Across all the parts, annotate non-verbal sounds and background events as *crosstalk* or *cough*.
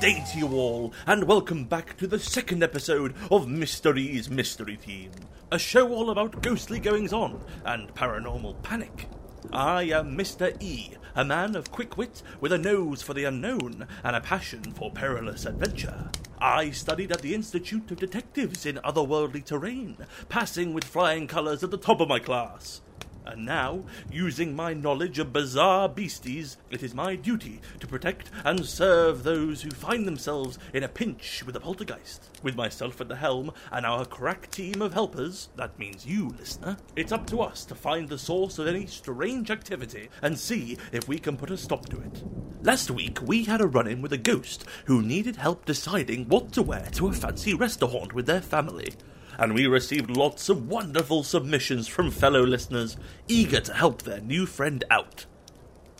day to you all, and welcome back to the second episode of Mr. E's Mystery Team, a show all about ghostly goings on and paranormal panic. I am Mr. E, a man of quick wit with a nose for the unknown and a passion for perilous adventure. I studied at the Institute of Detectives in otherworldly terrain, passing with flying colours at the top of my class. And now, using my knowledge of bizarre beasties, it is my duty to protect and serve those who find themselves in a pinch with a poltergeist. With myself at the helm and our crack team of helpers, that means you, listener, it's up to us to find the source of any strange activity and see if we can put a stop to it. Last week, we had a run in with a ghost who needed help deciding what to wear to a fancy restaurant with their family and we received lots of wonderful submissions from fellow listeners eager to help their new friend out.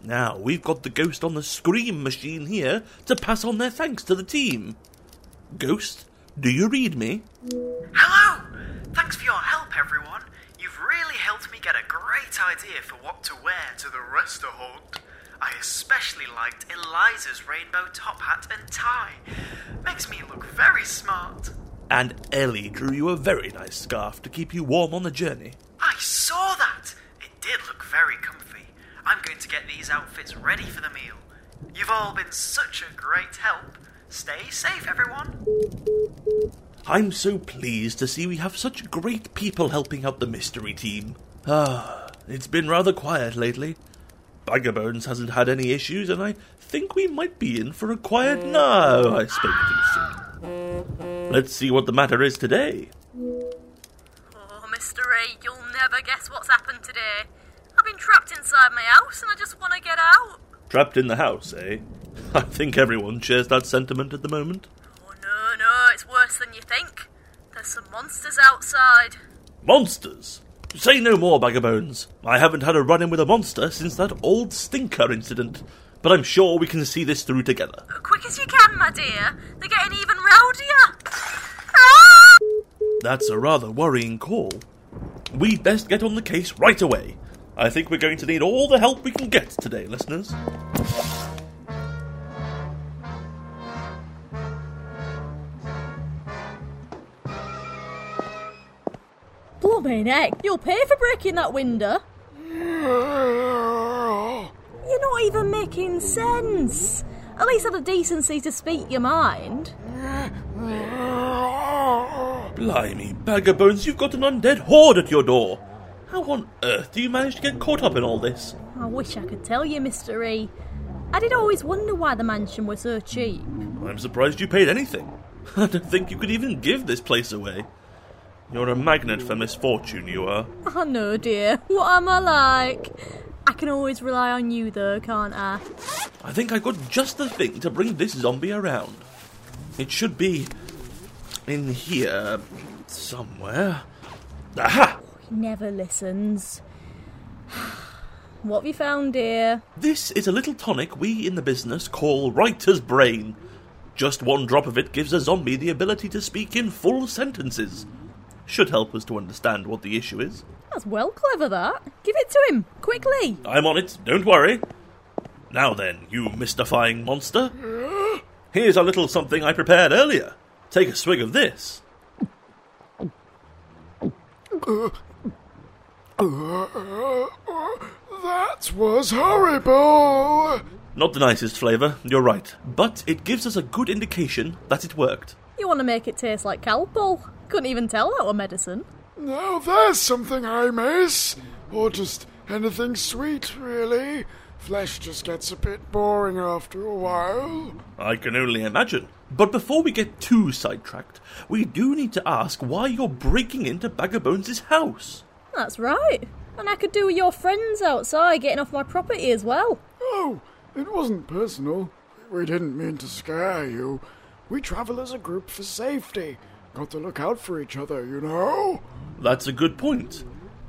Now, we've got the ghost on the scream machine here to pass on their thanks to the team. Ghost, do you read me? Hello! Thanks for your help, everyone. You've really helped me get a great idea for what to wear to the restaurant. I especially liked Eliza's rainbow top hat and tie. Makes me look very smart. And Ellie drew you a very nice scarf to keep you warm on the journey. I saw that! It did look very comfy. I'm going to get these outfits ready for the meal. You've all been such a great help. Stay safe, everyone. I'm so pleased to see we have such great people helping out the mystery team. Ah, it's been rather quiet lately. Bagabones hasn't had any issues, and I think we might be in for a quiet now. I spoke too soon. Let's see what the matter is today. Oh, Mr. E, you'll never guess what's happened today. I've been trapped inside my house and I just want to get out. Trapped in the house, eh? I think everyone shares that sentiment at the moment. Oh, no, no, it's worse than you think. There's some monsters outside. Monsters! Say no more, Bagabones. I haven't had a run in with a monster since that old stinker incident, but I'm sure we can see this through together. Quick as you can, my dear. They're getting even rowdier. Ah! That's a rather worrying call. We'd best get on the case right away. I think we're going to need all the help we can get today, listeners. Blooming heck, you'll pay for breaking that window. *laughs* Not even making sense. At least have the decency to speak your mind. Blimey, Bagabones, you've got an undead horde at your door. How on earth do you manage to get caught up in all this? I wish I could tell you, Mr. E. I did always wonder why the mansion was so cheap. I'm surprised you paid anything. *laughs* I don't think you could even give this place away. You're a magnet for misfortune, you are. *laughs* Oh no, dear. What am I like? I can always rely on you, though, can't I? I think I got just the thing to bring this zombie around. It should be in here somewhere. Aha! He never listens. what have you found, dear? This is a little tonic we in the business call writer's brain. Just one drop of it gives a zombie the ability to speak in full sentences. Should help us to understand what the issue is. That's well clever, that. Give it to him, quickly. I'm on it, don't worry. Now then, you mystifying monster. *gasps* Here's a little something I prepared earlier. Take a swig of this. That was horrible! Not the nicest flavour, you're right, but it gives us a good indication that it worked. You want to make it taste like Calpol? Couldn't even tell that were medicine. Now there's something I miss. Or just anything sweet, really. Flesh just gets a bit boring after a while. I can only imagine. But before we get too sidetracked, we do need to ask why you're breaking into Bagabones' house. That's right. And I could do with your friends outside getting off my property as well. Oh, it wasn't personal. We didn't mean to scare you. We travel as a group for safety. Got to look out for each other, you know? That's a good point.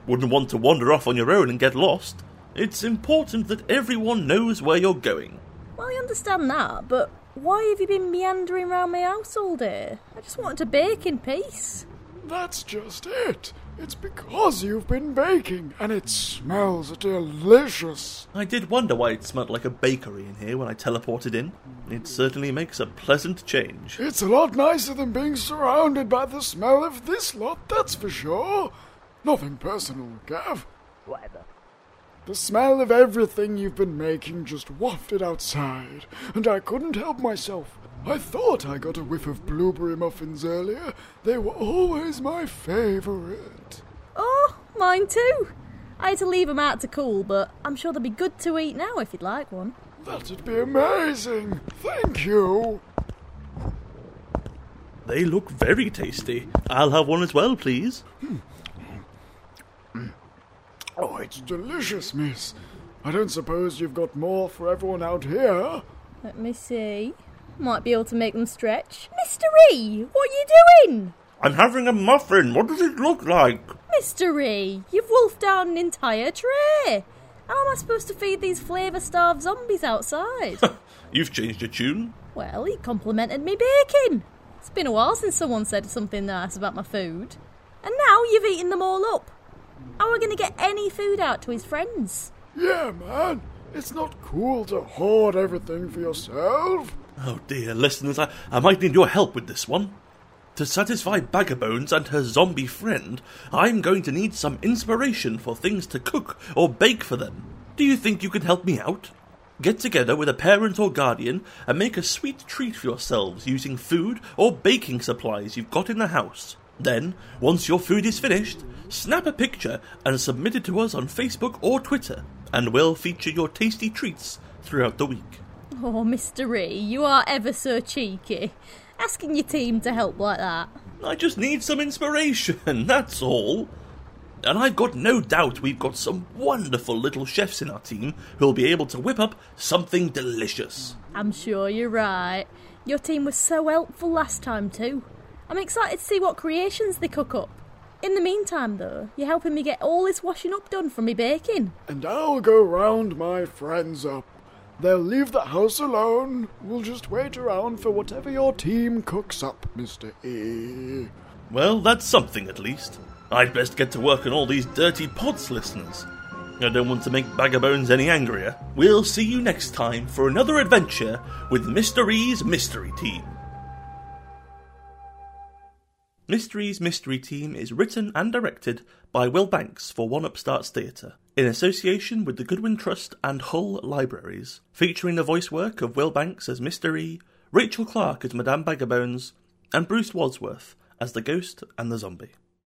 Wouldn't want to wander off on your own and get lost. It's important that everyone knows where you're going. Well, I understand that, but why have you been meandering round my house all day? I just wanted to bake in peace. That's just it. It's because you've been baking, and it smells delicious. I did wonder why it smelled like a bakery in here when I teleported in. It certainly makes a pleasant change. It's a lot nicer than being surrounded by the smell of this lot, that's for sure. Nothing personal, Gav. Whatever. The smell of everything you've been making just wafted outside, and I couldn't help myself. I thought I got a whiff of blueberry muffins earlier. They were always my favourite. Oh, mine too. I had to leave 'em out to cool, but I'm sure they'll be good to eat now if you'd like one. That'd be amazing. Thank you. They look very tasty. I'll have one as well, please. Oh, it's delicious, miss. I don't suppose you've got more for everyone out here? Let me see. Might be able to make them stretch. Mr. E, what are you doing? I'm having a muffin. What does it look like? Mr. E, you've wolfed down an entire tray. How am I supposed to feed these flavour starved zombies outside? *laughs* You've changed your tune. well, he complimented me baking. It's been a while since someone said something nice about my food. And now you've eaten them all up. How are we going to get any food out to his friends? Yeah, man. It's not cool to hoard everything for yourself. Oh dear, listeners, I, I might need your help with this one. To satisfy Bagabones and her zombie friend, I'm going to need some inspiration for things to cook or bake for them. Do you think you can help me out? Get together with a parent or guardian and make a sweet treat for yourselves using food or baking supplies you've got in the house. Then, once your food is finished, snap a picture and submit it to us on Facebook or Twitter, and we'll feature your tasty treats throughout the week. Oh, Mr. E, you are ever so cheeky. Asking your team to help like that. I just need some inspiration, *laughs* that's all. And I've got no doubt we've got some wonderful little chefs in our team who'll be able to whip up something delicious. I'm sure you're right. Your team was so helpful last time, too. I'm excited to see what creations they cook up. In the meantime, though, you're helping me get all this washing up done from me baking. And I'll go round my friends up. They'll leave the house alone. We'll just wait around for whatever your team cooks up, Mr. E. Well, that's something at least. I'd best get to work on all these dirty pods, listeners. I don't want to make Bagabones any angrier. We'll see you next time for another adventure with Mr. E's Mystery Team. Mr. E's Mystery Team is written and directed by Will Banks for One Upstarts Theatre, in association with the Goodwin Trust and Hull Libraries, featuring the voice work of Will Banks as. E, Rachel Clark as Madame Bagabones, and Bruce Wadsworth as the Ghost and the Zombie.